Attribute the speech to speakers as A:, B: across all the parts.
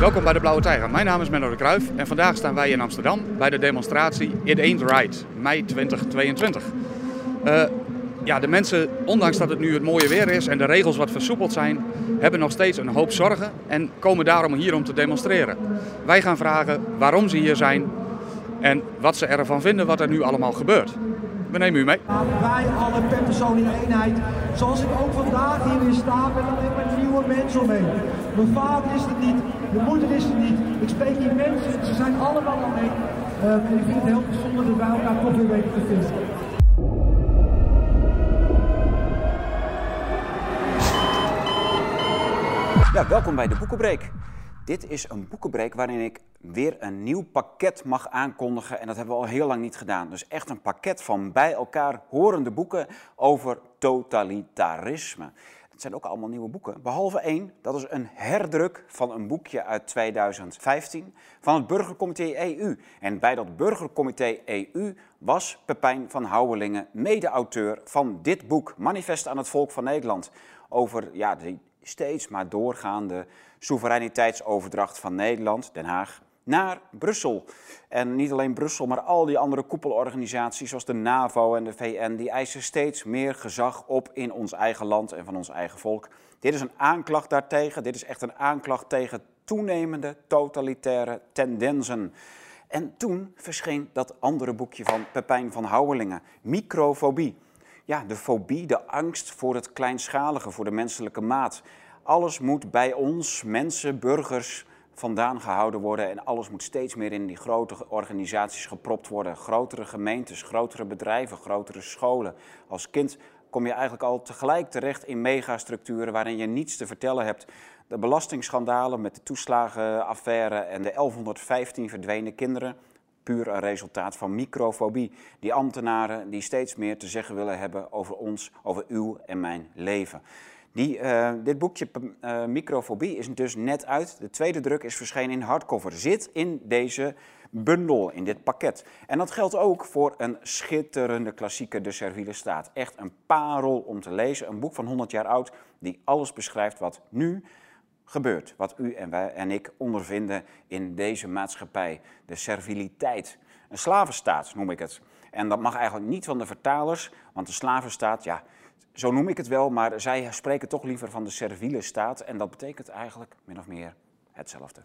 A: Welkom bij de Blauwe Tijger. Mijn naam is Menno de Kruijf en vandaag staan wij in Amsterdam bij de demonstratie It Ain't Right, mei 2022. Uh, ja, de mensen, ondanks dat het nu het mooie weer is en de regels wat versoepeld zijn, hebben nog steeds een hoop zorgen en komen daarom hier om te demonstreren. Wij gaan vragen waarom ze hier zijn en wat ze ervan vinden wat er nu allemaal gebeurt. We nemen u mee.
B: Wij alle per persoon in eenheid. Zoals ik ook vandaag hier weer sta, ben alleen maar nieuwe mensen omheen. Mijn vader is er niet, mijn moeder is er niet. Ik spreek hier mensen, ze zijn allemaal alleen. Uh, en ik vind het heel bijzonder dat wij elkaar toch weer weten te vinden.
C: Ja, welkom bij de Boekenbreek. Dit is een boekenbreek waarin ik weer een nieuw pakket mag aankondigen. En dat hebben we al heel lang niet gedaan. Dus echt een pakket van bij elkaar horende boeken over totalitarisme. Het zijn ook allemaal nieuwe boeken. Behalve één, dat is een herdruk van een boekje uit 2015 van het Burgercomité EU. En bij dat Burgercomité EU was Pepijn van Houwelingen mede-auteur van dit boek, Manifest aan het Volk van Nederland. Over ja, die steeds maar doorgaande soevereiniteitsoverdracht van Nederland, Den Haag, naar Brussel. En niet alleen Brussel, maar al die andere koepelorganisaties zoals de NAVO en de VN, die eisen steeds meer gezag op in ons eigen land en van ons eigen volk. Dit is een aanklacht daartegen. Dit is echt een aanklacht tegen toenemende totalitaire tendensen. En toen verscheen dat andere boekje van Pepijn van Houwelingen, Microfobie. Ja, de fobie, de angst voor het kleinschalige, voor de menselijke maat. Alles moet bij ons, mensen, burgers, vandaan gehouden worden. En alles moet steeds meer in die grote organisaties gepropt worden. Grotere gemeentes, grotere bedrijven, grotere scholen. Als kind kom je eigenlijk al tegelijk terecht in megastructuren waarin je niets te vertellen hebt. De belastingschandalen met de toeslagenaffaire en de 1115 verdwenen kinderen. Puur een resultaat van microfobie. Die ambtenaren die steeds meer te zeggen willen hebben over ons, over uw en mijn leven. Die, uh, dit boekje uh, Microfobie is dus net uit. De tweede druk is verschenen in hardcover. Zit in deze bundel, in dit pakket. En dat geldt ook voor een schitterende klassieker, De Serviele Staat. Echt een parel om te lezen. Een boek van 100 jaar oud die alles beschrijft wat nu gebeurt. Wat u en wij en ik ondervinden in deze maatschappij. De serviliteit. Een slavenstaat noem ik het. En dat mag eigenlijk niet van de vertalers, want de slavenstaat, ja, zo noem ik het wel, maar zij spreken toch liever van de serviele staat. En dat betekent eigenlijk min of meer hetzelfde.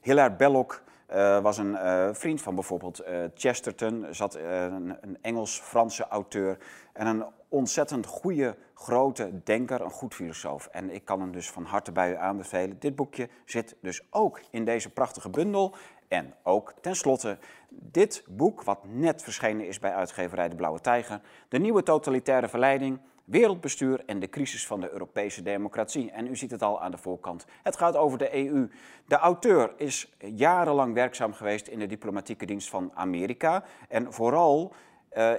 C: Hilaire Belloc uh, was een uh, vriend van bijvoorbeeld uh, Chesterton, zat, een, een Engels-Franse auteur en een ontzettend goede, grote denker, een goed filosoof. En ik kan hem dus van harte bij u aanbevelen. Dit boekje zit dus ook in deze prachtige bundel. En ook tenslotte dit boek, wat net verschenen is bij uitgeverij De Blauwe Tijger. De nieuwe totalitaire verleiding, wereldbestuur en de crisis van de Europese democratie. En u ziet het al aan de voorkant. Het gaat over de EU. De auteur is jarenlang werkzaam geweest in de diplomatieke dienst van Amerika. En vooral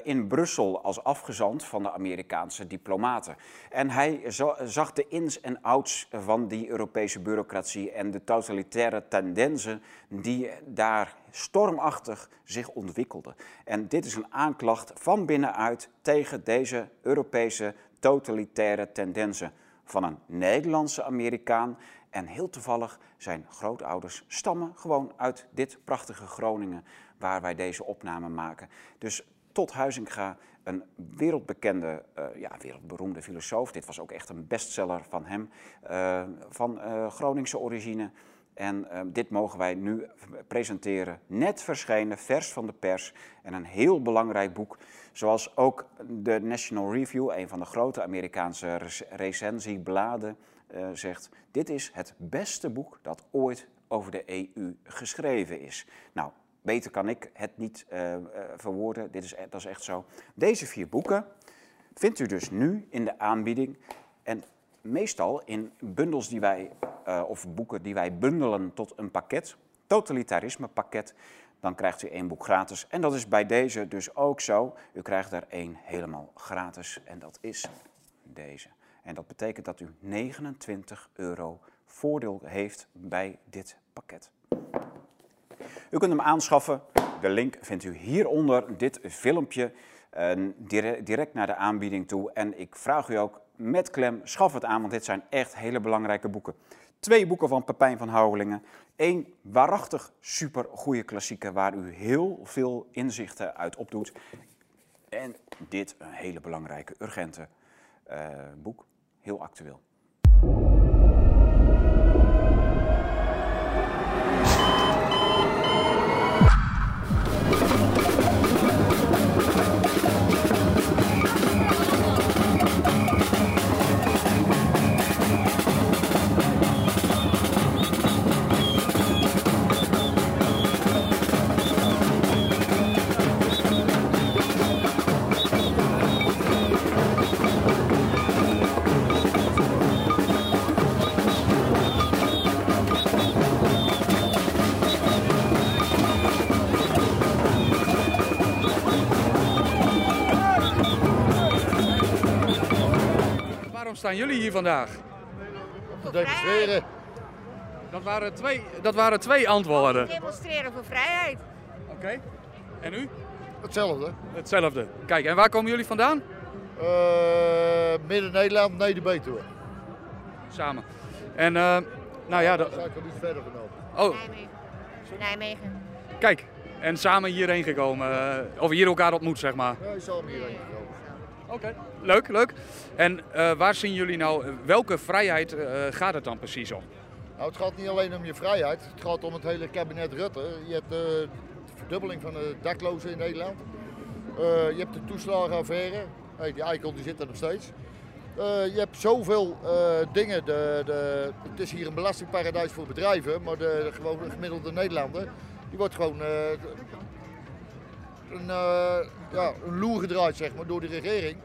C: in Brussel als afgezant van de Amerikaanse diplomaten. En hij zag de ins en outs van die Europese bureaucratie en de totalitaire tendensen die daar stormachtig zich ontwikkelden. En dit is een aanklacht van binnenuit tegen deze Europese totalitaire tendensen van een Nederlandse Amerikaan. En heel toevallig zijn grootouders stammen gewoon uit dit prachtige Groningen waar wij deze opname maken. Dus tot Huizinga, een wereldbekende, uh, ja, wereldberoemde filosoof. Dit was ook echt een bestseller van hem, uh, van uh, Groningse origine. En dit mogen wij nu presenteren. Net verschenen, vers van de pers. En een heel belangrijk boek. Zoals ook de National Review, een van de grote Amerikaanse recensiebladen, zegt. Dit is het beste boek dat ooit over de EU geschreven is. Nou, Beter kan ik het niet uh, uh, verwoorden, Dit is, e-, dat is echt zo. Deze vier boeken vindt u dus nu in de aanbieding. En meestal in bundels die wij, uh, of boeken die wij bundelen tot een pakket, totalitarisme pakket, dan krijgt u één boek gratis. En dat is bij deze dus ook zo. U krijgt er één helemaal gratis en dat is deze. En dat betekent dat u 29 euro voordeel heeft bij dit pakket. U kunt hem aanschaffen. De link vindt u hieronder dit filmpje direct naar de aanbieding toe. En ik vraag u ook met klem, schaf het aan, want dit zijn echt hele belangrijke boeken. Twee boeken van Pepijn van Houwelingen. Eén waarachtig super goede klassieker waar u heel veel inzichten uit opdoet. En dit een hele belangrijke, urgente uh, boek. Heel actueel.
A: Staan jullie hier vandaag?
D: Om te demonstreren.
A: Dat waren twee, dat waren twee antwoorden.
E: Demonstreren voor vrijheid.
A: Oké. En u?
D: Hetzelfde.
A: Hetzelfde. Kijk, en waar komen jullie vandaan?
D: Uh, Midden-Nederland, Neder-Betuwe.
A: Samen. En uh, nou ja...
D: Dat ik er niet verder genomen.
A: Oh.
E: Nijmegen. Nijmegen.
A: Kijk, en samen hierheen gekomen. Uh, of hier elkaar ontmoet, zeg maar.
D: Ja, samen hierheen gekomen.
A: Oké, leuk, leuk. En uh, waar zien jullie nou, welke vrijheid uh, gaat het dan precies om?
D: Nou, het gaat niet alleen om je vrijheid, het gaat om het hele kabinet Rutte. Je hebt de verdubbeling van de daklozen in Nederland. je hebt de toeslagenaffaire, hey, die eikel die zit er nog steeds. je hebt zoveel dingen, de, de, het is hier een belastingparadijs voor bedrijven, maar de, de gewone gemiddelde Nederlander, die wordt gewoon een, ja, een loer gedraaid zeg maar, door de regering.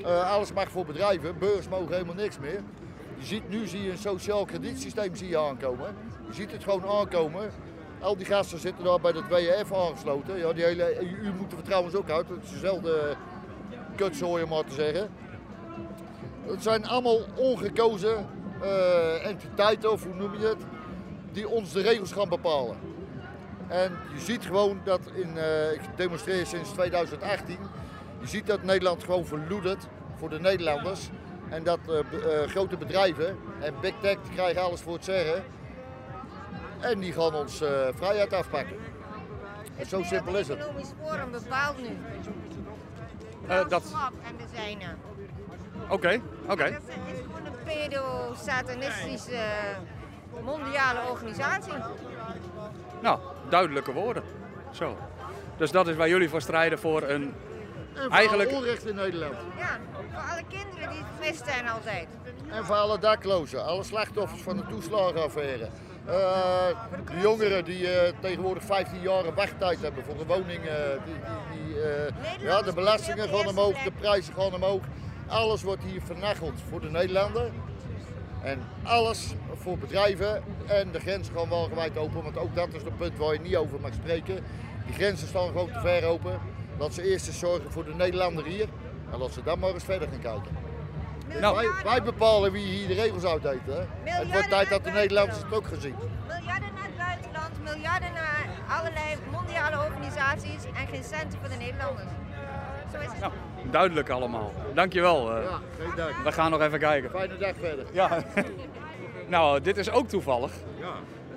D: Uh, alles mag voor bedrijven, burgers mogen helemaal niks meer. Je ziet, nu zie je een sociaal kredietsysteem zie je aankomen. Je ziet het gewoon aankomen. Al die gasten zitten daar bij het WEF aangesloten. Ja, die hele, u moet er trouwens ook uit, het is dezelfde kutzooi maar te zeggen. Het zijn allemaal ongekozen uh, entiteiten, of hoe noem je het, die ons de regels gaan bepalen. En je ziet gewoon dat in, uh, ik demonstreer sinds 2018, je ziet dat Nederland gewoon verloedert voor de Nederlanders. En dat uh, uh, grote bedrijven en Big Tech krijgen alles voor het zeggen. En die gaan ons vrijheid afpakken. En zo simpel is het.
E: Het economisch forum bepaalt nu.
A: dat...
E: en de zijne.
A: Oké, okay, oké. Okay.
E: Dat is gewoon een pedo-satanistische mondiale organisatie.
A: Nou, duidelijke woorden. Zo. Dus dat is waar jullie voor strijden voor een...
D: En voor eigenlijk... onrecht in Nederland.
E: Ja, voor alle kinderen die het zijn altijd.
D: En voor alle daklozen, alle slachtoffers van de toeslagenaffaire. Uh, de jongeren die uh, tegenwoordig 15 jaar wachttijd hebben voor een woning. Uh, die, die, die ja, de belastingen gaan omhoog, de prijzen gaan omhoog. Alles wordt hier vernacheld voor de Nederlander. En alles voor bedrijven en de grenzen gaan wel gewijd open, want ook dat is het punt waar je niet over mag spreken. Die grenzen staan gewoon te ver open. Dat ze eerst eens zorgen voor de Nederlander hier en dat ze dan maar eens verder gaan kijken. Nou, wij, wij, bepalen wie hier de regels uitdeed. Hè? Het wordt tijd dat de Nederlanders het ook gaan zien.
E: Miljarden naar het buitenland, miljarden naar allerlei mondiale organisaties en geen centen voor de Nederlanders. Zo is het.
A: Nou, duidelijk allemaal. Dankjewel. Uh,
D: ja, geen dank.
A: We gaan nog even kijken.
D: Fijne dag verder.
A: Ja. nou, dit is ook toevallig.
D: Ja.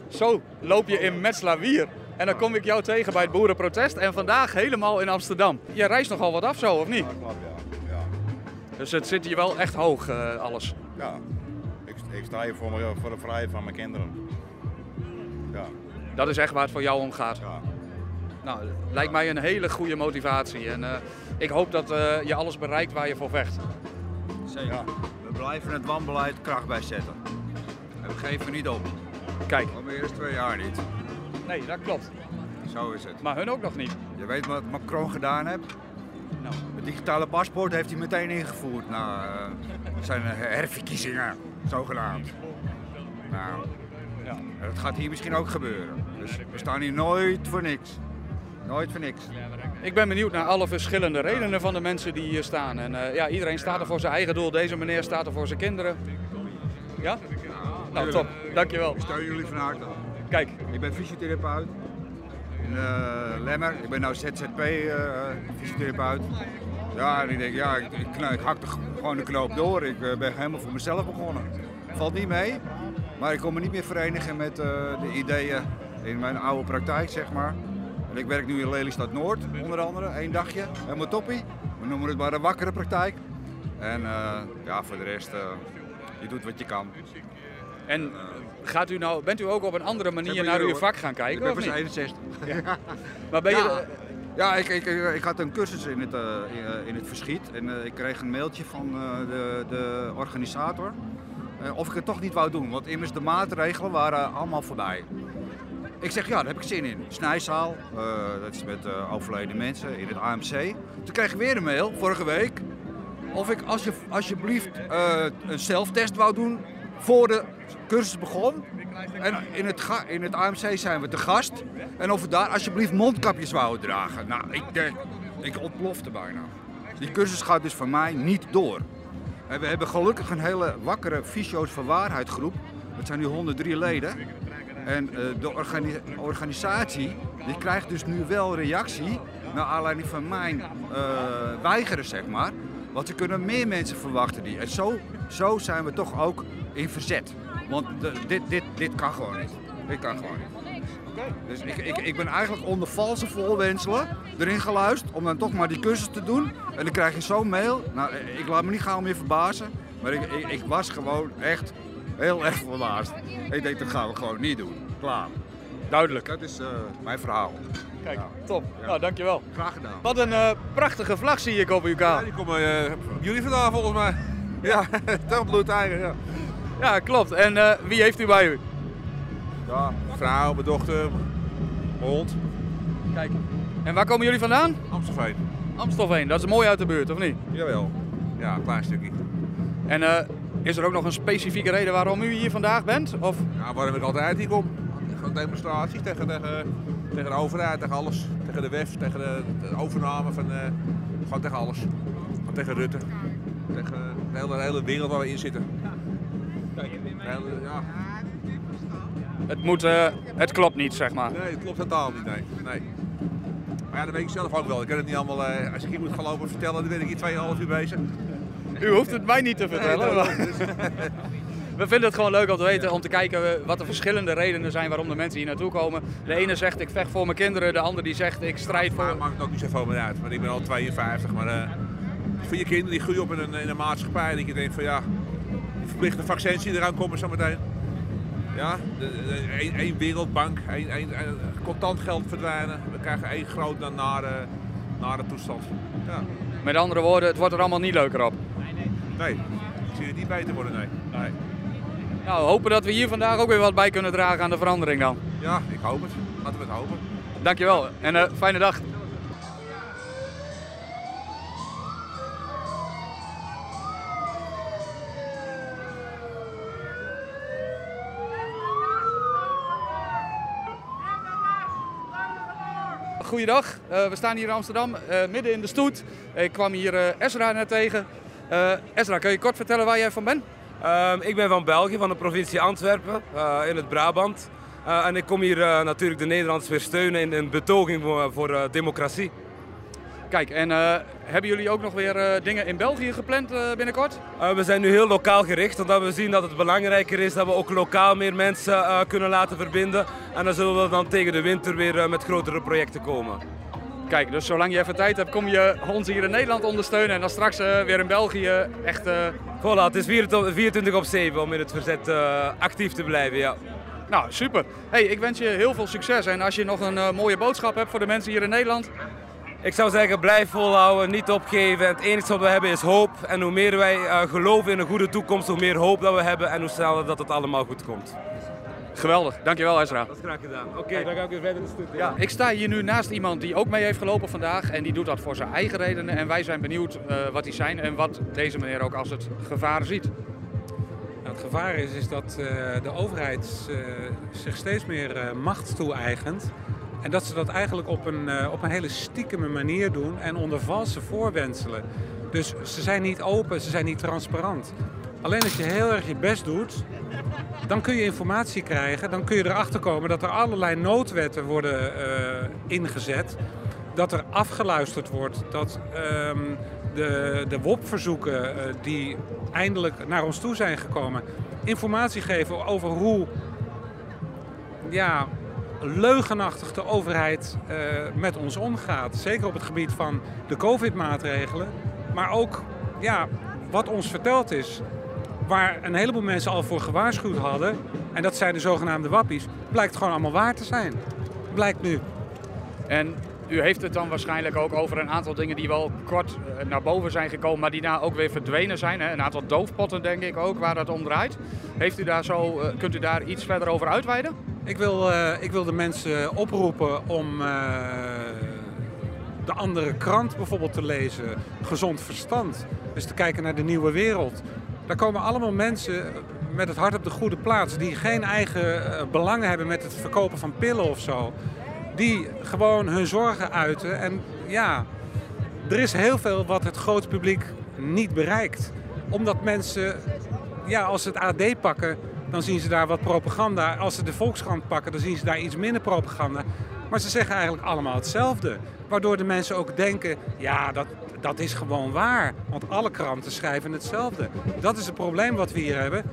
A: Zo loop je in Metzlawier. En dan kom ik jou tegen bij het boerenprotest. En vandaag helemaal in Amsterdam. Je reist nogal wat af zo, of niet?
F: Ja, klopt, ja. ja.
A: Dus het zit hier wel echt hoog, uh, alles.
F: Ja. Ik, ik sta hier voor, voor de vrijheid van mijn kinderen. Ja.
A: Dat is echt waar het voor jou om gaat.
F: Ja.
A: Nou, lijkt mij een hele goede motivatie. En uh, ik hoop dat uh, je alles bereikt waar je voor vecht.
G: Zeker. Ja. We blijven het wanbeleid kracht bijzetten. En we geven niet op.
A: Kijk.
G: Al meer twee jaar niet.
A: Nee, dat klopt.
G: Zo is het.
A: Maar hun ook nog niet.
G: Je weet wat Macron gedaan heeft?
A: Nou.
G: Het digitale paspoort heeft hij meteen ingevoerd na uh, zijn herverkiezingen, zogenaamd. Nou, ja. dat gaat hier misschien ook gebeuren. Dus we staan hier nooit voor niks. Nooit voor niks.
A: Ik ben benieuwd naar alle verschillende redenen van de mensen die hier staan. En uh, ja, iedereen staat er voor zijn eigen doel. Deze meneer staat er voor zijn kinderen. Ja? Nou, top. Dankjewel.
G: Ik steun jullie van harte.
A: Kijk.
G: Ik ben fysiotherapeut in uh, Lemmer. Ik ben nu ZZP uh, fysiotherapeut. Ja, en ik denk, ja, ik, ik, ik hak er gewoon de knoop door. Ik ben helemaal voor mezelf begonnen. Valt niet mee. Maar ik kon me niet meer verenigen met eh, de ideeën in mijn oude praktijk, zeg maar. En ik werk nu in Lelystad Noord, onder andere, één dagje. Helemaal toppie. We noemen het maar een wakkere praktijk. En eh, ja, voor de rest, eh, je doet wat je kan.
A: En gaat u nou, bent u ook op een andere manier naar uw vak gaan
G: Ik
A: kijken?
G: ben pas
A: niet?
G: 61.
A: Maar ben je,
G: Ja. Ja, ik, ik, ik, ik had een cursus in het, eh, in, eh, het verschiet en eh, ik kreeg een mailtje van eh, de, de organisator eh, of ik het toch niet wou doen, want immers de maatregelen waren allemaal voorbij. Ik zeg ja, daar heb ik zin in. Snijzaal, eh, dat is met eh, overleden mensen in het AMC. Toen kreeg ik weer een mail, vorige week, of ik als je, alsjeblieft eh, een zelftest wou doen voor de cursus begon. En in het, in het AMC zijn we te gast. En of we daar alsjeblieft mondkapjes wouden dragen. Nou, ik denk, ik ontplofte bijna. Die cursus gaat dus voor mij niet door. En we hebben gelukkig een hele wakkere Fysio's voor Waarheid groep. Dat zijn nu 103 leden. En eh, de organi- organisatie die krijgt dus nu wel reactie naar aanleiding van mijn eh, weigeren, zeg maar. Want er kunnen meer mensen verwachten die. En zo, zo zijn we toch ook in verzet. Want de- dit, dit, dit kan gewoon niet. Dit kan gewoon niet. Dus ik, ik, ik ben eigenlijk onder valse voorwenselen erin geluisterd om dan toch maar die cursus te doen. En dan krijg je zo'n mail. Nou, ik laat me niet gauw meer verbazen. Maar ik, ik was gewoon echt heel erg verbaasd. Ik denk, dat gaan we gewoon niet doen. Klaar.
A: Duidelijk.
G: Dat is eh, mijn verhaal.
A: Kijk, top. Nou, dankjewel.
G: Graag gedaan.
A: Wat een eh, prachtige vlag zie ik op uw kamer.
H: Die komen eh, jullie vandaan volgens mij. Ja, toch bloedeigen, ja.
A: Ja, klopt. En wie heeft u bij u?
H: Ja, vrouw, mijn dochter, mijn hond.
A: Kijk. En waar komen jullie vandaan?
H: Amstelveen.
A: Amstelveen. Dat is mooi uit de buurt, of niet?
H: Jawel. Ja, een klein stukje.
A: En eh, is er ook nog een specifieke reden waarom u hier vandaag bent? Of?
H: Ja, waarom ik altijd hier kom. Gewoon demonstraties tegen, tegen, tegen de overheid, tegen alles. Tegen de WEF, tegen de, de overname van... eh, gewoon tegen alles. Gewoon tegen Rutte. Tegen de hele, de hele wereld waar we in zitten. Kijk, de hele- ja.
A: Het, moet, eh, het klopt niet, zeg maar.
H: Nee, het klopt totaal niet, nee. nee. Maar ja, dat weet ik zelf ook wel. Ik kan het niet allemaal... eh, als ik hier moet gaan lopen vertellen, dan ben ik hier 2,5 uur bezig.
A: U hoeft het mij niet te vertellen. Maar-. We vinden het gewoon leuk om te weten, om te kijken eh, wat de verschillende redenen zijn waarom de mensen hier naartoe komen. De ene zegt ik vecht voor mijn kinderen, de ander die zegt ik strijd
H: Maar
A: voor...
H: maakt het ook niet zoveel meer uit. Want ik ben al 52. Maar eh, voor je kinderen die groeien op in een, in een maatschappij. Dat je denkt van ja, die verplichte vaccins die eraan komen zometeen. Ja, de- de- één wereldbank, één, contant geld verdwijnen. We krijgen één grote nare, nare toestand. Ja.
A: Met andere woorden, het wordt er allemaal niet leuker op.
H: Nee, ik zie het niet beter worden, nee. nee.
A: Nou, we hopen dat we hier vandaag ook weer wat bij kunnen dragen aan de verandering dan.
H: Ja, ik hoop het. Laten we het hopen.
A: Dankjewel en eh fijne dag. Goeiedag, Eh, we staan hier in Amsterdam, eh, midden in de stoet. Ik kwam hier Esra net tegen. Eh Esra, kun je kort vertellen waar jij van bent?
I: Ehm, ik ben van België, van de provincie Antwerpen, eh, in het Brabant. Eh, en ik kom hier natuurlijk de Nederlanders weer steunen in een betoging voor, voor democratie.
A: Kijk, en hebben jullie ook nog weer dingen in België gepland binnenkort?
I: We zijn nu heel lokaal gericht, omdat we zien dat het belangrijker is dat we ook lokaal meer mensen kunnen laten verbinden. En dan zullen we dan tegen de winter weer met grotere projecten komen.
A: Kijk, dus zolang je even tijd hebt, kom je ons hier in Nederland ondersteunen en dan straks eh, weer in België echt... eh,
I: Voilà, het is 24 24 op 7 om in het verzet eh, actief te blijven, ja.
A: Nou, super. Hey, ik wens je heel veel succes en als je nog een mooie boodschap hebt voor de mensen hier in Nederland...
I: Ik zou zeggen, blijf volhouden, niet opgeven. Het enige wat we hebben is hoop. En hoe meer wij geloven in een goede toekomst, hoe meer hoop dat we hebben en hoe sneller dat het allemaal goed komt.
A: Geweldig, dankjewel Ezra.
I: Dat is graag gedaan. Oké, dan ga ik weer verder in de.
A: Ja, ik sta hier nu naast iemand die ook mee heeft gelopen vandaag en die doet dat voor zijn eigen redenen. En wij zijn benieuwd eh, wat die zijn en wat deze meneer ook als het gevaar ziet.
J: Nou, het gevaar is, is dat eh, de overheid eh, zich steeds meer eh, macht toe-eigent. En dat ze dat eigenlijk op een, eh, op een hele stiekeme manier doen en onder valse voorwendselen. Dus ze zijn niet open, ze zijn niet transparant. Alleen als je heel erg je best doet, dan kun je informatie krijgen. Dan kun je erachter komen dat er allerlei noodwetten worden eh, ingezet. Dat er afgeluisterd wordt. Dat ehm, de, de WOP-verzoeken eh, die eindelijk naar ons toe zijn gekomen, informatie geven over hoe ja, leugenachtig de overheid eh, met ons omgaat. Zeker op het gebied van de COVID-maatregelen, maar ook ja, wat ons verteld is. Waar een heleboel mensen al voor gewaarschuwd hadden, en dat zijn de zogenaamde wappies, blijkt gewoon allemaal waar te zijn. Blijkt nu.
A: En u heeft het dan waarschijnlijk ook over een aantal dingen die wel kort eh, naar boven zijn gekomen, maar die daar ook weer verdwenen zijn. Hè? Een aantal doofpotten denk ik ook, waar dat om draait. Heeft u daar zo, eh, kunt u daar iets verder over uitweiden?
J: Ik wil, eh, ik wil de mensen oproepen om de andere krant bijvoorbeeld te lezen. Gezond verstand. Dus te kijken naar de nieuwe wereld. Daar komen allemaal mensen met het hart op de goede plaats. Die geen eigen eh, belangen hebben met het verkopen van pillen of zo. Die gewoon hun zorgen uiten. En ja, er is heel veel wat het grote publiek niet bereikt. Omdat mensen, ja, als ze het AD pakken, dan zien ze daar wat propaganda. Als ze de Volkskrant pakken, dan zien ze daar iets minder propaganda. Maar ze zeggen eigenlijk allemaal hetzelfde. Waardoor de mensen ook denken, ja, dat, dat is gewoon waar. Want alle kranten schrijven hetzelfde. Dat is het probleem wat we hier hebben.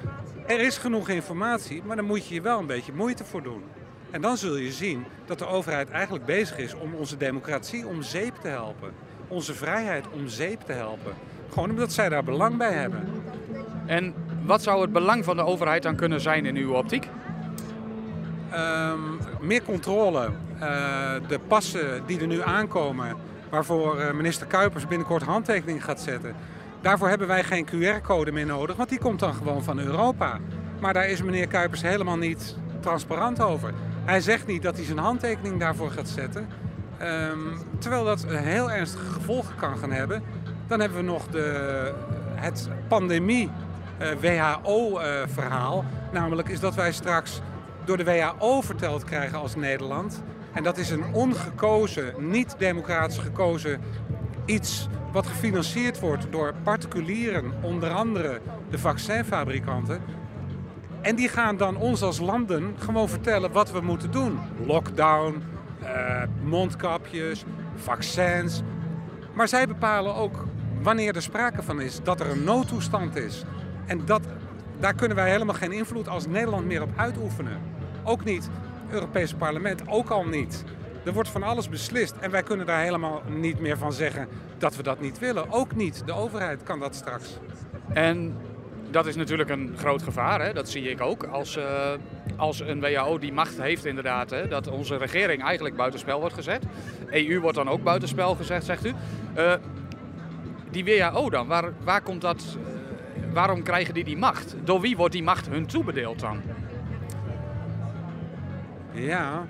J: Er is genoeg informatie, maar dan moet je je wel een beetje moeite voor doen. En dan zul je zien dat de overheid eigenlijk bezig is om onze democratie om zeep te helpen. Onze vrijheid om zeep te helpen. Gewoon omdat zij daar belang bij hebben.
A: En wat zou het belang van de overheid dan kunnen zijn in uw optiek?
J: Ehm, meer controle. Eh, de passen die er nu aankomen, waarvoor eh, minister Kuipers binnenkort handtekening gaat zetten. Daarvoor hebben wij geen QR-code meer nodig, want die komt dan gewoon van Europa. Maar daar is meneer Kuipers helemaal niet transparant over. Hij zegt niet dat hij zijn handtekening daarvoor gaat zetten. Ehm, terwijl dat heel ernstige gevolgen kan gaan hebben. Dan hebben we nog de, het pandemie eh. Namelijk is dat wij straks door de WHO verteld krijgen als Nederland. En dat is een ongekozen, niet democratisch gekozen iets wat gefinancierd wordt door particulieren, onder andere de vaccinfabrikanten. En die gaan dan ons als landen gewoon vertellen wat we moeten doen. Lockdown, eh, mondkapjes, vaccins. Maar zij bepalen ook wanneer er sprake van is dat er een noodtoestand is. En dat, daar kunnen wij helemaal geen invloed als Nederland meer op uitoefenen. Ook niet. Het Europese parlement ook al niet. Er wordt van alles beslist en wij kunnen daar helemaal niet meer van zeggen dat we dat niet willen. Ook niet. De overheid kan dat straks.
A: En dat is natuurlijk een groot gevaar, hè? dat zie ik ook. Als, eh, als een WHO die macht heeft inderdaad, hè? dat onze regering eigenlijk buitenspel wordt gezet. EU wordt dan ook buitenspel gezet, zegt u. Eh, die WHO dan, waar, waar komt dat, eh, waarom krijgen die die macht? Door wie wordt die macht hun toebedeeld dan?
J: Ja,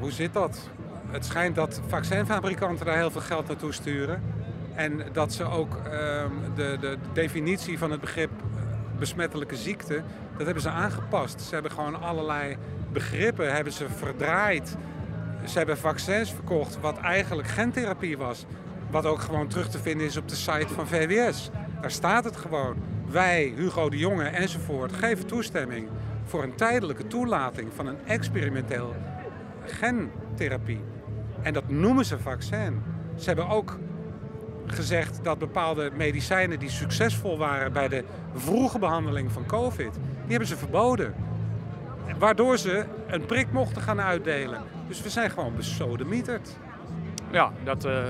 J: hoe zit dat? Het schijnt dat vaccinfabrikanten daar heel veel geld naartoe sturen. En dat ze ook ehm, de, de definitie van het begrip eh, besmettelijke ziekte, dat hebben ze aangepast. Ze hebben gewoon allerlei begrippen hebben ze verdraaid. Ze hebben vaccins verkocht wat eigenlijk gentherapie was. Wat ook gewoon terug te vinden is op de site van VWS. Daar staat het gewoon. Wij, Hugo de Jonge enzovoort, geven toestemming voor een tijdelijke toelating van een experimenteel gentherapie. En dat noemen ze vaccin. Ze hebben ook gezegd dat bepaalde medicijnen die succesvol waren bij de vroege behandeling van COVID, die hebben ze verboden. Waardoor ze een prik mochten gaan uitdelen. Dus we zijn gewoon besodemieterd.
A: Ja, dat, eh,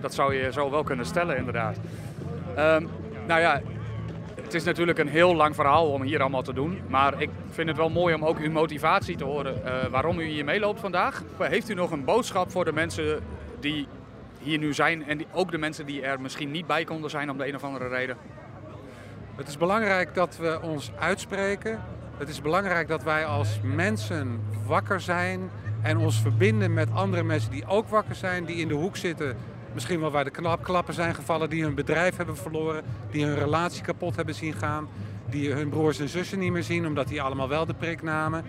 A: dat zou je zo wel kunnen stellen inderdaad. Ehm, nou ja, het is natuurlijk een heel lang verhaal om hier allemaal te doen. Maar ik vind het wel mooi om ook uw motivatie te horen eh, waarom u hier meeloopt vandaag. Heeft u nog een boodschap voor de mensen die hier nu zijn en die, ook de mensen die er misschien niet bij konden zijn om de een of andere reden?
J: Het is belangrijk dat we ons uitspreken. Het is belangrijk dat wij als mensen wakker zijn en ons verbinden met andere mensen die ook wakker zijn, die in de hoek zitten. Misschien wel waar de knapklappen zijn gevallen, die hun bedrijf hebben verloren, die hun relatie kapot hebben zien gaan, die hun broers en zussen niet meer zien omdat die allemaal wel de prik namen.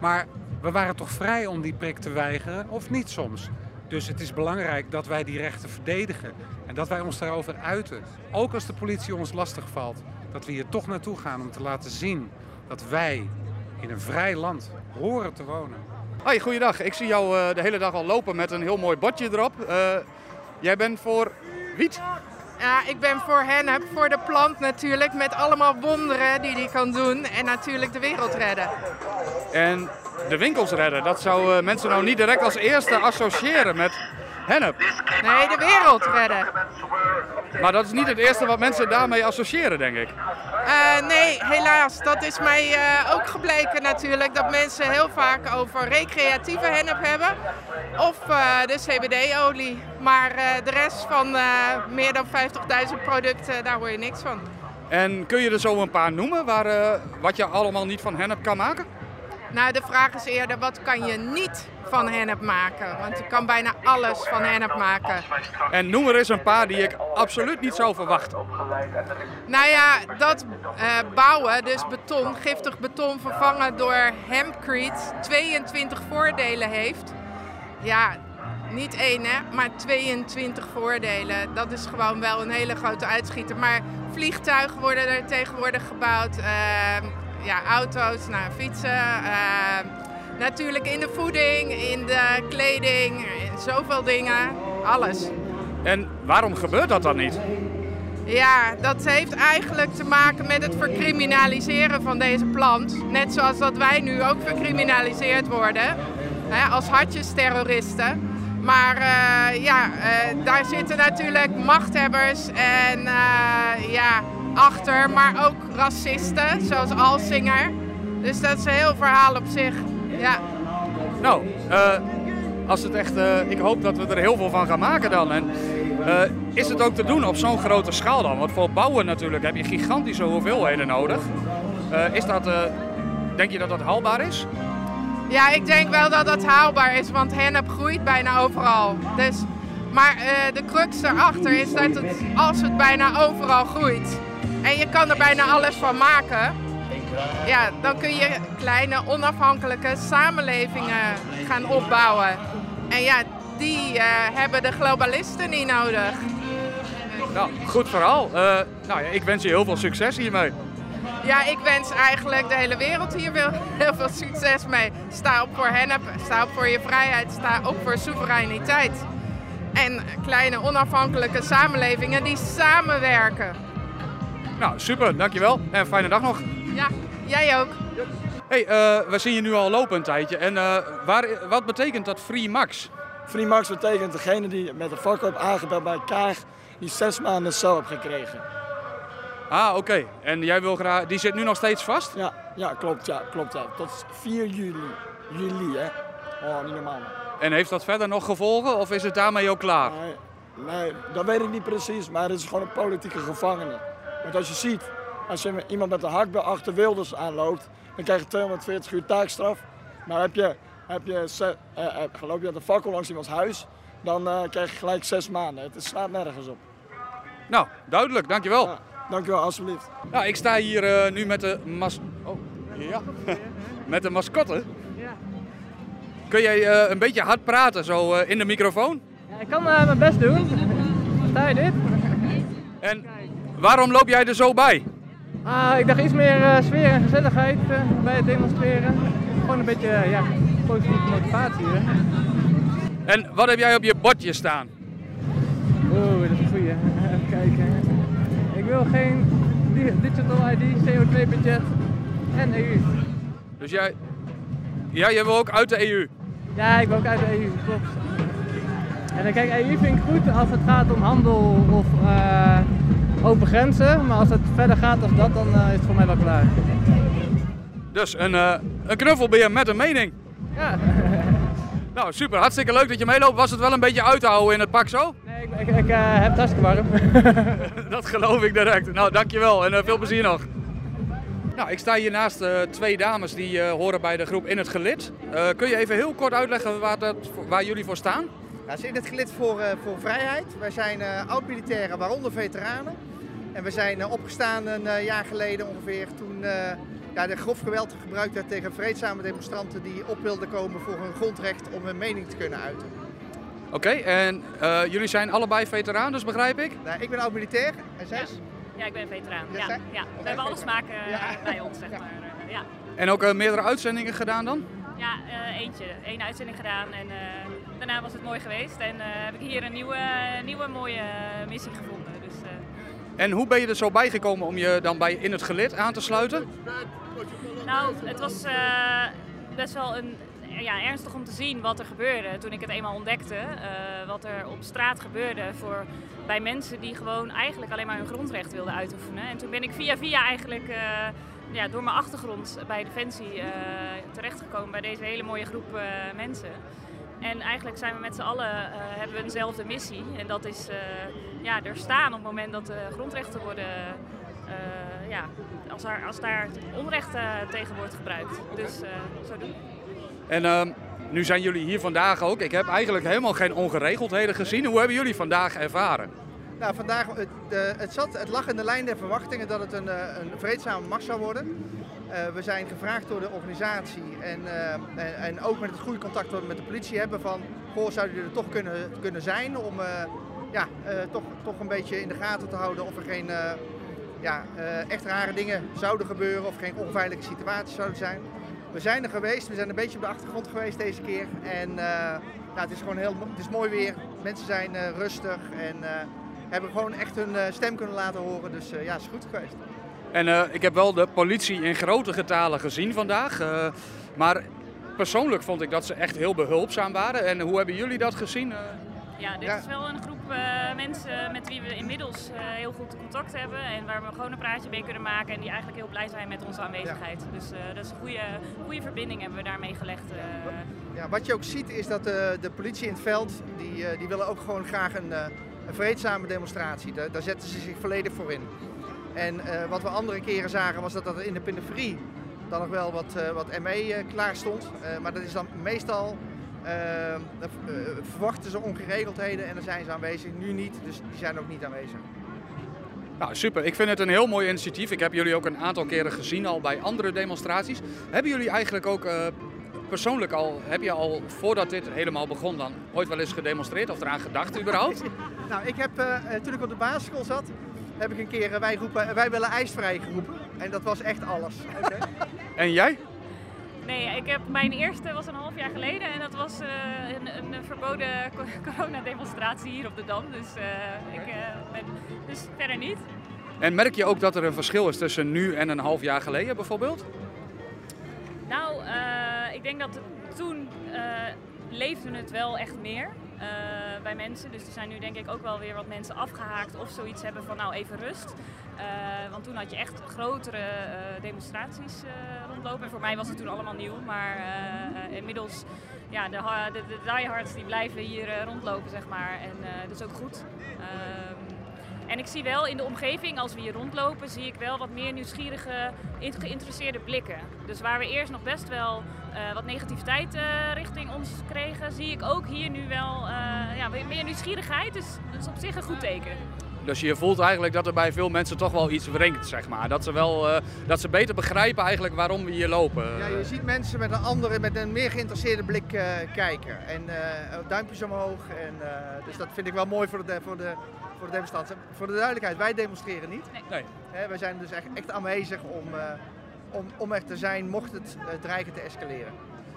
J: Maar we waren toch vrij om die prik te weigeren, of niet soms? Dus het is belangrijk dat wij die rechten verdedigen en dat wij ons daarover uiten. Ook als de politie ons lastig valt, dat we hier toch naartoe gaan om te laten zien dat wij in een vrij land horen te wonen.
A: Hoi, goeiedag. Ik zie jou eh, de hele dag al lopen met een heel mooi bordje erop. Jij bent voor wiet?
K: Ja, ik ben voor hennep, voor de plant natuurlijk, met allemaal wonderen die die kan doen. En natuurlijk de wereld redden.
A: En de winkels redden, dat zou eh, mensen nou niet direct als eerste associëren met hennep.
K: Nee, de wereld redden.
A: Maar dat is niet het eerste wat mensen daarmee associëren, denk ik.
K: Eh, nee, helaas. Dat is mij eh, ook gebleken natuurlijk. Dat mensen heel vaak over recreatieve hennep hebben. Of eh, de CBD-olie. Maar de rest van meer dan 50.000 producten, daar hoor je niks van.
A: En kun je er zo een paar noemen waar, wat je allemaal niet van hennep kan maken?
K: Nou, de vraag is eerder, wat kan je niet van hennep maken? Want je kan bijna alles van hennep maken.
A: En noem er eens een paar die ik absoluut niet zou verwachten.
K: Nou ja, dat eh, bouwen, dus beton, giftig beton vervangen door hempcrete, 22 voordelen heeft. Ja, niet één hè, maar 22 voordelen. Dat is gewoon wel een hele grote uitschieter. Maar vliegtuigen worden er tegenwoordig gebouwd. eh, ja, auto's, nou, fietsen. eh, natuurlijk in de voeding, in de kleding, in zoveel dingen. Alles.
A: En waarom gebeurt dat dan niet?
K: Ja, dat heeft eigenlijk te maken met het vercriminaliseren van deze plant. Net zoals dat wij nu ook vercriminaliseerd worden hè, als hartjesterroristen. Maar eh, ja, eh, daar zitten natuurlijk machthebbers en eh, achter, maar ook racisten, zoals Alsinger. Dus dat is een heel verhaal op zich. Ja.
A: Nou, eh, als het echt, eh, ik hoop dat we er heel veel van gaan maken dan. En, eh, is het ook te doen op zo'n grote schaal dan? Want voor bouwen natuurlijk heb je gigantische hoeveelheden nodig. Is dat, denk je dat dat haalbaar is?
K: Ja, ik denk wel dat dat haalbaar is, want hennep groeit bijna overal. Dus, maar de crux erachter is dat het, als het bijna overal groeit en je kan er bijna alles van maken, ja, dan kun je kleine onafhankelijke samenlevingen gaan opbouwen. En ja, die eh, hebben de globalisten niet nodig.
A: Nou, goed verhaal. Eh, nou ja, ik wens je heel veel succes hiermee.
K: Ja, ik wens eigenlijk de hele wereld hier veel, heel veel succes mee. Sta op voor hennep, sta op voor je vrijheid, sta op voor soevereiniteit. En kleine onafhankelijke samenlevingen die samenwerken.
A: Nou, super, dankjewel. En fijne dag nog.
K: Ja, jij ook.
A: hey, eh, we zien je nu al lopen een tijdje. En eh, waar, wat betekent dat Free Max?
L: Free Max betekent degene die met een vakgroep aangebeld bij Kaag, die zes maanden cel heeft gekregen.
A: Ah, oké. En jij wil graag, die zit nu nog steeds vast?
L: Ja, ja klopt, ja, klopt. Ja. Tot 4 juli. Juli, hè. Oh, niet normaal. man.
A: En heeft dat verder nog gevolgen of is het daarmee ook klaar?
L: Nee, nee, dat weet ik niet precies, maar het is gewoon een politieke gevangene. Want als je ziet, als je iemand met een hakbel achter Wilders aanloopt, dan krijg je 240 uur taakstraf. Maar heb je, heb je, eh, eh, loop je met een fakkel langs iemands huis, dan eh, krijg je gelijk zes maanden. Het slaat nergens op.
A: Nou, duidelijk, dankjewel.
L: Ja, dankjewel, alsjeblieft.
A: Nou, ik sta hier eh, nu met de mas... Oh, ja. met de mascotte. Kun jij eh, een beetje hard praten, zo eh, in de microfoon?
M: Ja, ik kan eh, mijn best doen. Sta je dit?
A: En waarom loop jij er zo bij?
M: Ah, ik dacht iets meer eh, sfeer en gezelligheid eh, bij het demonstreren. Gewoon een beetje eh, ja, positieve motivatie. Hè?
A: En wat heb jij op je bordje staan?
M: Oeh, dat is een goeie. Even kijken. Ik wil geen di- digital ID, CO2-budget en EU.
A: Dus jij... Ja, jij wil ook uit de EU.
M: Ja, ik wil ook uit de EU, klopt. En dan kijk, EU vind ik goed als het gaat om handel of open grenzen. Maar als het verder gaat als dat, dan eh, is het voor mij wel klaar.
A: Dus een, eh, een knuffelbeer met een mening.
M: Ja.
A: Nou, super. Hartstikke leuk dat je meeloopt. Was het wel een beetje uit te houden in het pak zo?
M: Nee, ik, ik, ik eh, heb het hartstikke warm.
A: Dat geloof ik direct. Nou, dankjewel en eh, veel plezier nog. Nou, ik sta hier naast eh, twee dames die eh, horen bij de groep In het Gelid. Eh, kun je even heel kort uitleggen waar, dat, waar jullie voor staan?
N: Nou, ze in het gelid voor, eh, voor vrijheid. Wij zijn eh, oud-militairen, waaronder veteranen. En we zijn eh, opgestaan een eh, jaar geleden ongeveer toen eh, ja, er grof geweld gebruikt werd tegen vreedzame demonstranten die op wilden komen voor hun grondrecht om hun mening te kunnen uiten.
A: Oké, en eh, jullie zijn allebei veteraan, dus begrijp ik?
N: Nou, ik ben oud-militair en zij?
O: Ja, ik ben veteraan.
N: Ja,
O: Ja. We hebben alles maken bij ons, zeg maar. Eh, ja,
A: En ook meerdere uitzendingen gedaan dan?
O: ja eh, eentje. één uitzending gedaan en eh, daarna was het mooi geweest. En eh, heb ik hier een nieuwe, nieuwe mooie missie gevonden.
A: En hoe ben je er zo bijgekomen om je dan bij in het gelid aan te sluiten?
O: Nou, het was eh, best wel een, ja, ernstig om te zien wat er gebeurde toen ik het eenmaal ontdekte. eh, wat er op straat gebeurde voor, bij mensen die gewoon eigenlijk alleen maar hun grondrecht wilden uitoefenen. En toen ben ik via via eigenlijk eh, ja, door mijn achtergrond bij Defensie terechtgekomen bij deze hele mooie groep mensen. En eigenlijk zijn we met z'n allen, eh, hebben we eenzelfde missie. En dat is eh, ja, er staan op het moment dat de grondrechten worden, eh, ja, als daar, als daar onrecht eh, tegen wordt gebruikt. Dus eh, zo doen.
A: En ehm, nu zijn jullie hier vandaag ook. Ik heb eigenlijk helemaal geen ongeregeldheden gezien. Hoe hebben jullie vandaag ervaren?
N: Nou, vandaag, het, het, zat, het lag in de lijn der verwachtingen dat het een, een vreedzame macht zou worden. Eh, we zijn gevraagd door de organisatie en, eh, en, ook met het goede contact wat we met de politie hebben van... Goh, zouden jullie er toch kunnen, kunnen zijn om eh, ja, toch, toch een beetje in de gaten te houden of er geen ja, echt rare dingen zouden gebeuren of geen onveilige situaties zouden zijn. We zijn er geweest, we zijn een beetje op de achtergrond geweest deze keer. En ja, het is gewoon heel het is mooi weer. Mensen zijn rustig en hebben gewoon echt hun stem kunnen laten horen. Dus ja, het is goed geweest.
A: En eh, ik heb wel de politie in grote getalen gezien vandaag. eh, maar persoonlijk vond ik dat ze echt heel behulpzaam waren. En hoe hebben jullie dat gezien? Eh,
O: Ja, dit
A: Ja.
O: is wel een groep eh, mensen met wie we inmiddels eh, heel goed contact hebben. En waar we gewoon een praatje mee kunnen maken. En die eigenlijk heel blij zijn met onze aanwezigheid. Dus eh, dat is een goede, goede verbinding hebben we daarmee gelegd. eh.
N: Ja, wat je ook ziet is dat de, de politie in het veld, die, eh, die willen ook gewoon graag een, eh, een vreedzame demonstratie. Daar, daar zetten ze zich volledig voor in. En eh, wat we andere keren zagen was dat, dat er in de periferie dan nog wel wat, eh, wat ME eh, klaar stond. Maar dat is dan meestal, verwachten ze ongeregeldheden en dan zijn ze aanwezig. Nu niet, dus die zijn ook niet aanwezig.
A: Nou, super. Ik vind het een heel mooi initiatief. Ik heb jullie ook een aantal keren gezien al bij andere demonstraties. Hebben jullie eigenlijk ook persoonlijk al, heb je al voordat dit helemaal begon dan ooit wel eens gedemonstreerd of eraan gedacht überhaupt?
N: Nou, ik heb, eh, toen ik op de basisschool zat, heb ik een keer, eh, wij, roepen, eh, wij willen ijsvrij geroepen. En dat was echt alles.
A: En jij?
O: Nee, ik heb, mijn eerste was een half jaar geleden en dat was eh, een, een verboden co- coronademonstratie hier op de Dam. Dus, eh, ik, eh, ben, dus verder niet.
A: En merk je ook dat er een verschil is tussen nu en een half jaar geleden bijvoorbeeld?
O: Nou, eh, ik denk dat toen eh, leefde het wel echt meer eh, bij mensen. Dus er zijn nu denk ik ook wel weer wat mensen afgehaakt of zoiets hebben van nou even rust. Eh, want toen had je echt grotere eh, demonstraties rondlopen. En voor mij was het toen allemaal nieuw. Maar inmiddels, ja, de, de, de diehards die blijven hier rondlopen zeg maar. En dat is ook goed. Ehm, en ik zie wel in de omgeving, als we hier rondlopen, zie ik wel wat meer nieuwsgierige, geïnteresseerde blikken. Dus waar we eerst nog best wel eh, wat negativiteit eh, richting ons kregen, zie ik ook hier nu wel eh, ja, meer nieuwsgierigheid. Dus dat is op zich een goed teken.
A: Dus je voelt eigenlijk dat er bij veel mensen toch wel iets wringt, zeg maar. Dat ze, wel, eh, dat ze beter begrijpen eigenlijk waarom we hier lopen.
N: Ja, je ziet mensen met een andere, met een meer geïnteresseerde blik eh, kijken. En eh, duimpjes omhoog. En, eh, dus dat vind ik wel mooi voor de, voor, de, voor de demonstranten. Voor de duidelijkheid, wij demonstreren niet.
A: Nee.
N: Hè, wij zijn dus echt, echt aanwezig om, eh, om, om er te zijn mocht het dreigen te escaleren.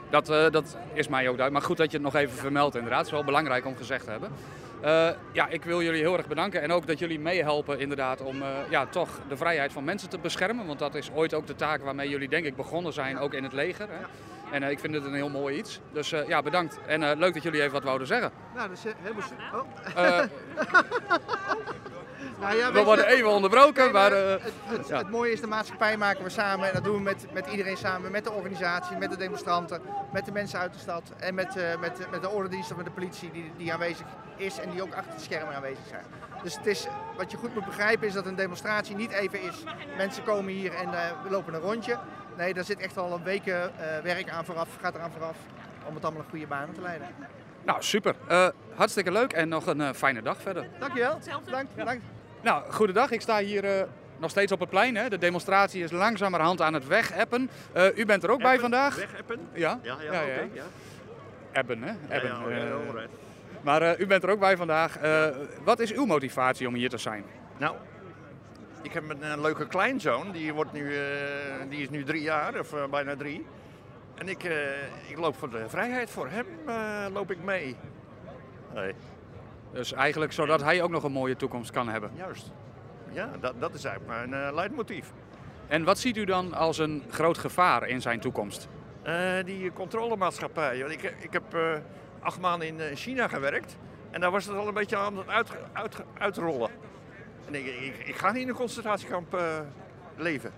A: Dat, eh, dat is mij ook duidelijk. Maar goed dat je het nog even vermeldt inderdaad. Het is wel belangrijk om gezegd te hebben. Eh, ja, ik wil jullie heel erg bedanken. En ook dat jullie meehelpen inderdaad om eh, ja, toch de vrijheid van mensen te beschermen. Want dat is ooit ook de taak waarmee jullie denk ik begonnen zijn, ook in het leger. Hè? En eh, ik vind het een heel mooi iets. Dus ja, bedankt. En leuk dat jullie even wat wouden zeggen.
N: Nou, dat is helemaal Oh. Nou ja,
A: we worden even onderbroken,
N: Nee,
A: maar... eh,
N: het, het,
A: ja.
N: het mooie is, de maatschappij maken we samen. En dat doen we met, met iedereen samen. Met de organisatie, met de demonstranten, met de mensen uit de stad. En met, eh, met, met de ordendienst of met de politie die, die aanwezig is en die ook achter de schermen aanwezig zijn. Dus het is, wat je goed moet begrijpen is dat een demonstratie niet even is. Mensen komen hier en eh, we lopen een rondje. Nee, daar zit echt al een weken eh, werk aan vooraf, gaat eraan vooraf. Om het allemaal een goede banen te leiden.
A: Nou, super. Eh, hartstikke leuk en nog een fijne dag verder.
N: Dankjewel. Bedankt. bedankt.
A: Nou, goedendag. Ik sta hier eh, nog steeds op het plein. Hè. De demonstratie is langzamerhand aan het wegappen. Eh u bent er ook bij vandaag?
P: Wegappen?
A: Ja?
P: Ja, ja,
A: Ja,
P: oké.
A: ja.
P: ja.
A: Ebben, hè? Ebben.
P: ja, ja,
A: eh. maar eh, u bent er ook bij vandaag. Eh, wat is uw motivatie om hier te zijn?
P: Nou, ik heb een, een leuke kleinzoon, die, wordt nu, eh, die is nu drie jaar, of bijna drie. En ik, eh, ik loop voor de vrijheid, voor hem eh, loop ik mee. Nee.
A: Dus eigenlijk zodat hij ook nog een mooie toekomst kan hebben.
P: Juist. Ja, dat, dat is eigenlijk mijn uh, leidmotief.
A: En wat ziet u dan als een groot gevaar in zijn toekomst?
P: Uh, die controlemaatschappij. Ik, ik heb uh, acht maanden in China gewerkt. En daar was het al een beetje aan het uit, uit, uitrollen. En ik, ik, ik, ga niet in een concentratiekamp leven.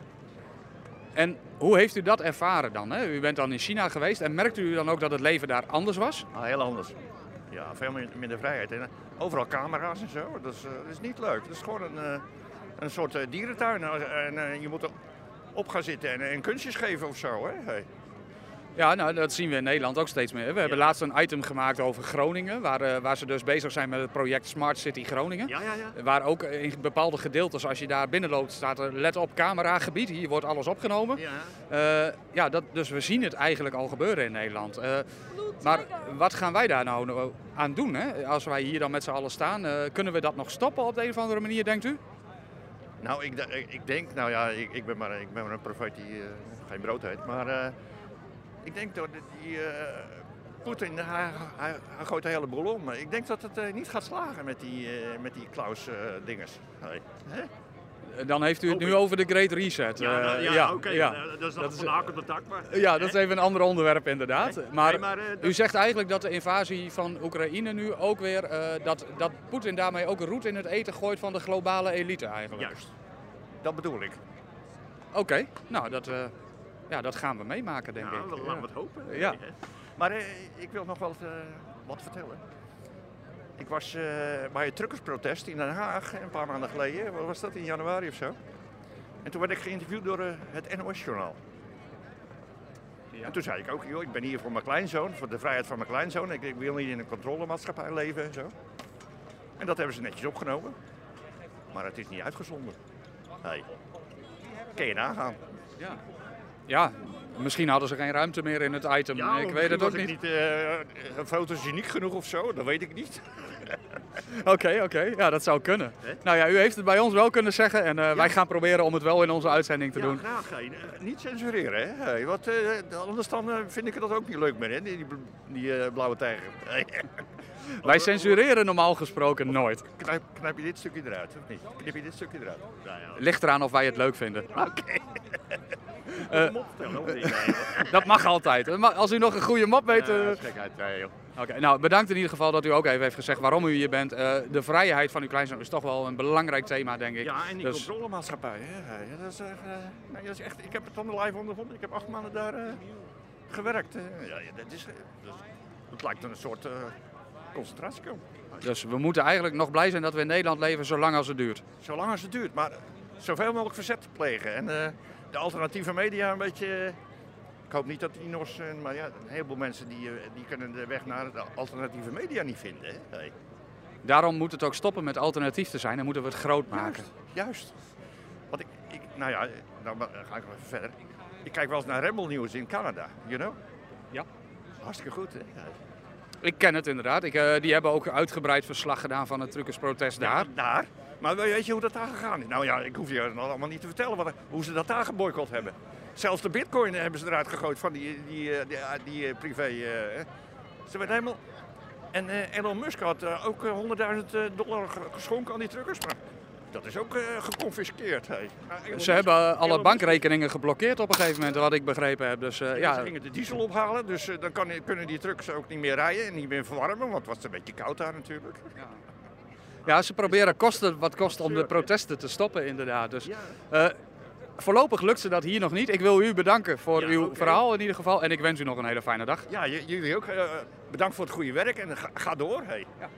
A: En hoe heeft u dat ervaren dan? Hè? U bent dan in China geweest en merkt u dan ook dat het leven daar anders was?
P: Ah, heel anders. Ja, veel minder vrijheid. En overal camera's en zo. Dat is, dat is niet leuk. Dat is gewoon een, een soort dierentuin. En je moet op gaan zitten en, en kunstjes geven of zo. Hè? Hey.
A: Ja, nou, dat zien we in Nederland ook steeds meer. We hebben laatst een item gemaakt over Groningen, waar, uh, waar ze dus bezig zijn met het project Smart City Groningen.
P: Ja, ja, ja.
A: Waar ook in bepaalde gedeeltes, als je daar binnenloopt, staat er let op cameragebied. Hier wordt alles opgenomen. Ja. Uh, ja, dat, dus we zien het eigenlijk al gebeuren in Nederland. Uh, maar wat gaan wij daar nou aan doen? Hè? Als wij hier dan met z'n allen staan, kunnen we dat nog stoppen op de een of andere manier, denkt u?
P: Nou, ik, ik denk, nou ja, ik, ik, ben, maar, ik ben maar een profeet die geen brood heet. Maar ik denk dat die uh, Poetin, hij, hij, hij, gooit de hele boel om. Ik denk dat het uh, niet gaat slagen met die, uh, met die Klaus-dingers.
A: Dan heeft u het nu over de Great Reset.
P: Ja, nou, ja, ja oké. Ja. dat is nog van hak op de tak. Maar,
A: ja, dat is even een ander onderwerp inderdaad. Nee, maar, nee, maar u zegt eigenlijk dat de invasie van Oekraïne nu ook weer... dat, dat Poetin daarmee ook een roet in het eten gooit van de globale elite eigenlijk.
P: Juist. Dat bedoel ik.
A: Oké, okay. nou dat ja, dat gaan we meemaken, denk
P: ja,
A: ik.
P: Laten we het hopen.
A: Ja.
P: Maar eh, ik wil nog wel uh, wat vertellen. Ik was uh, bij het truckersprotest in Den Haag een paar maanden geleden. Wat was dat, in januari of zo? En toen werd ik geïnterviewd door uh, het NOS-journaal. Ja. En toen zei ik ook, joh, ik ben hier voor mijn kleinzoon, voor de vrijheid van mijn kleinzoon. Ik, ik wil niet in een controlemaatschappij leven en zo. En dat hebben ze netjes opgenomen. Maar het is niet uitgezonden. Nee. Kun je nagaan.
A: Ja. Ja, misschien hadden ze geen ruimte meer in het item.
P: Ja,
A: ik weet het ook
P: niet.
A: niet.
P: Uh, fotogeniek genoeg of zo, dat weet ik niet.
A: Oké, oké. Okay. Ja, dat zou kunnen. He? Nou ja, u heeft het bij ons wel kunnen zeggen en uh, ja. wij gaan proberen om het wel in onze uitzending te
P: ja,
A: doen.
P: graag. Uh, niet censureren, hè. Hey, wat, anders dan vind ik dat ook niet leuk meer, hè, die, die, blauwe tijger.
A: Wij censureren normaal gesproken nooit.
P: Knijp, knijp, je dit stukje eruit, of niet? Knip je dit stukje eruit?
A: Ja. Ligt eraan of wij het leuk vinden.
P: Oké.
A: Uh, dat mag altijd. Als u nog een goede mop weet.
P: Uh... Ja,
A: Oké, okay, nou bedankt in ieder geval dat u ook even heeft gezegd waarom u hier bent. Uh, de vrijheid van uw kleinzoon is toch wel een belangrijk thema, denk ik.
P: Ja, en die dus... controlemaatschappij. Hè? Ja, dat, is, nee, dat is echt, ik heb het dan live ondervonden. Ik heb acht maanden daar gewerkt. ja, dat, is, dat, het lijkt een soort concentratiekamp.
A: Dus we moeten eigenlijk nog blij zijn dat we in Nederland leven zolang als het duurt.
P: Zolang als het duurt, maar zoveel mogelijk verzet plegen. En, de alternatieve media een beetje... Ik hoop niet dat die nog... Maar ja, een heleboel mensen die, die kunnen de weg naar de alternatieve media niet vinden. Hè? Nee.
A: Daarom moet het ook stoppen met alternatief te zijn en moeten we het groot maken.
P: Juist. juist. Want ik, ik, nou ja, nou ga ik even verder. Ik kijk wel eens naar Rebel News in Canada, you know?
A: Ja.
P: Hartstikke goed, hè? Ja.
A: Ik ken het inderdaad. Ik, uh, die hebben ook uitgebreid verslag gedaan van het truckersprotest daar.
P: Ja, daar? Maar weet je hoe dat daar gegaan is? Nou ja, ik hoef je allemaal niet te vertellen wat, hoe ze dat daar geboycott hebben. Zelfs de bitcoin hebben ze eruit gegooid van die, die, die, die, die privé. Uh, ze werden helemaal... En uh, Elon Musk had uh, ook 100.000 dollar geschonken aan die truckers. Maar dat is ook geconfiskeerd. Hey.
A: Nou, ze hebben alle bankrekeningen geblokkeerd op een gegeven moment, wat ik begrepen heb. Dus, ja,
P: ja. Ze gingen de diesel ophalen, dus dan kan, kunnen die trucks ook niet meer rijden en niet meer verwarmen, want het was een beetje koud daar natuurlijk.
A: Ja. Ja, ze proberen kosten wat kost om de protesten te stoppen, inderdaad. Dus, uh, voorlopig lukt ze dat hier nog niet. Ik wil u bedanken voor
P: ja,
A: uw
P: okay.
A: verhaal in ieder geval. En ik wens u nog een hele fijne dag.
P: Ja, jullie ook. Uh, bedankt voor het goede werk en ga, ga door. Hey.
A: Ja.